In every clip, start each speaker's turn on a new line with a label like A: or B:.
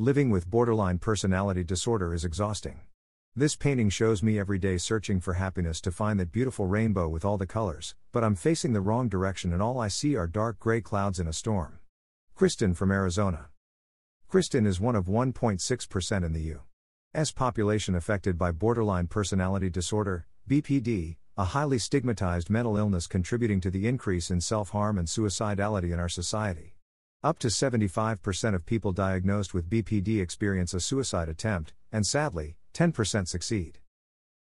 A: Living with borderline personality disorder is exhausting. This painting shows me every day searching for happiness to find that beautiful rainbow with all the colors, but I'm facing the wrong direction and all I see are dark gray clouds in a storm. Kristen from Arizona. Kristen is one of 1.6% in the U.S. population affected by borderline personality disorder, BPD, a highly stigmatized mental illness contributing to the increase in self harm and suicidality in our society. Up to 75% of people diagnosed with BPD experience a suicide attempt, and sadly, 10% succeed.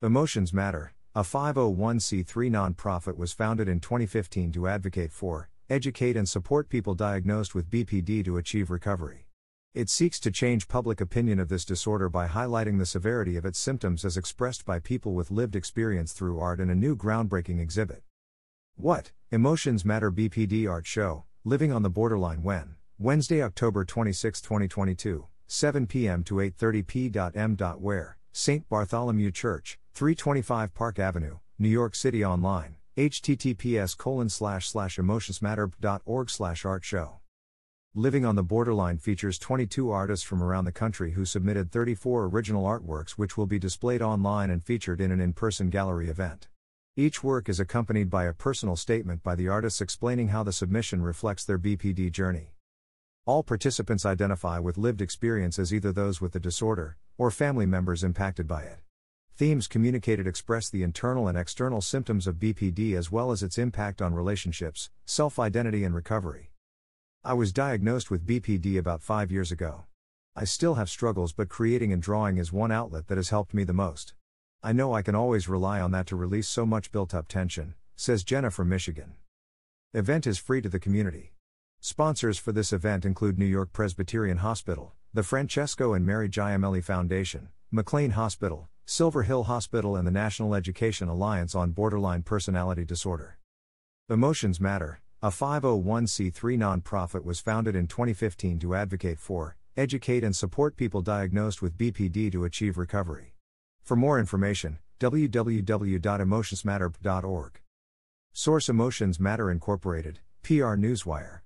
A: Emotions Matter, a 501c3 nonprofit, was founded in 2015 to advocate for, educate, and support people diagnosed with BPD to achieve recovery. It seeks to change public opinion of this disorder by highlighting the severity of its symptoms as expressed by people with lived experience through art in a new groundbreaking exhibit. What? Emotions Matter BPD Art Show, Living on the Borderline When? Wednesday, October 26, 2022, 7 p.m. to 8:30 p.m. Where? St. Bartholomew Church, 325 Park Avenue, New York City online. https colon slash slash emotionsmatter.org slash art show. Living on the Borderline features 22 artists from around the country who submitted 34 original artworks which will be displayed online and featured in an in-person gallery event. Each work is accompanied by a personal statement by the artists explaining how the submission reflects their BPD journey. All participants identify with lived experience as either those with the disorder, or family members impacted by it. Themes communicated express the internal and external symptoms of BPD as well as its impact on relationships, self identity, and recovery. I was diagnosed with BPD about five years ago. I still have struggles, but creating and drawing is one outlet that has helped me the most. I know I can always rely on that to release so much built up tension, says Jenna from Michigan. Event is free to the community. Sponsors for this event include New York Presbyterian Hospital, the Francesco and Mary Giamelli Foundation, McLean Hospital, Silver Hill Hospital, and the National Education Alliance on Borderline Personality Disorder. Emotions Matter, a 501c3 nonprofit, was founded in 2015 to advocate for, educate, and support people diagnosed with BPD to achieve recovery. For more information, www.emotionsmatter.org. Source Emotions Matter Incorporated, PR Newswire.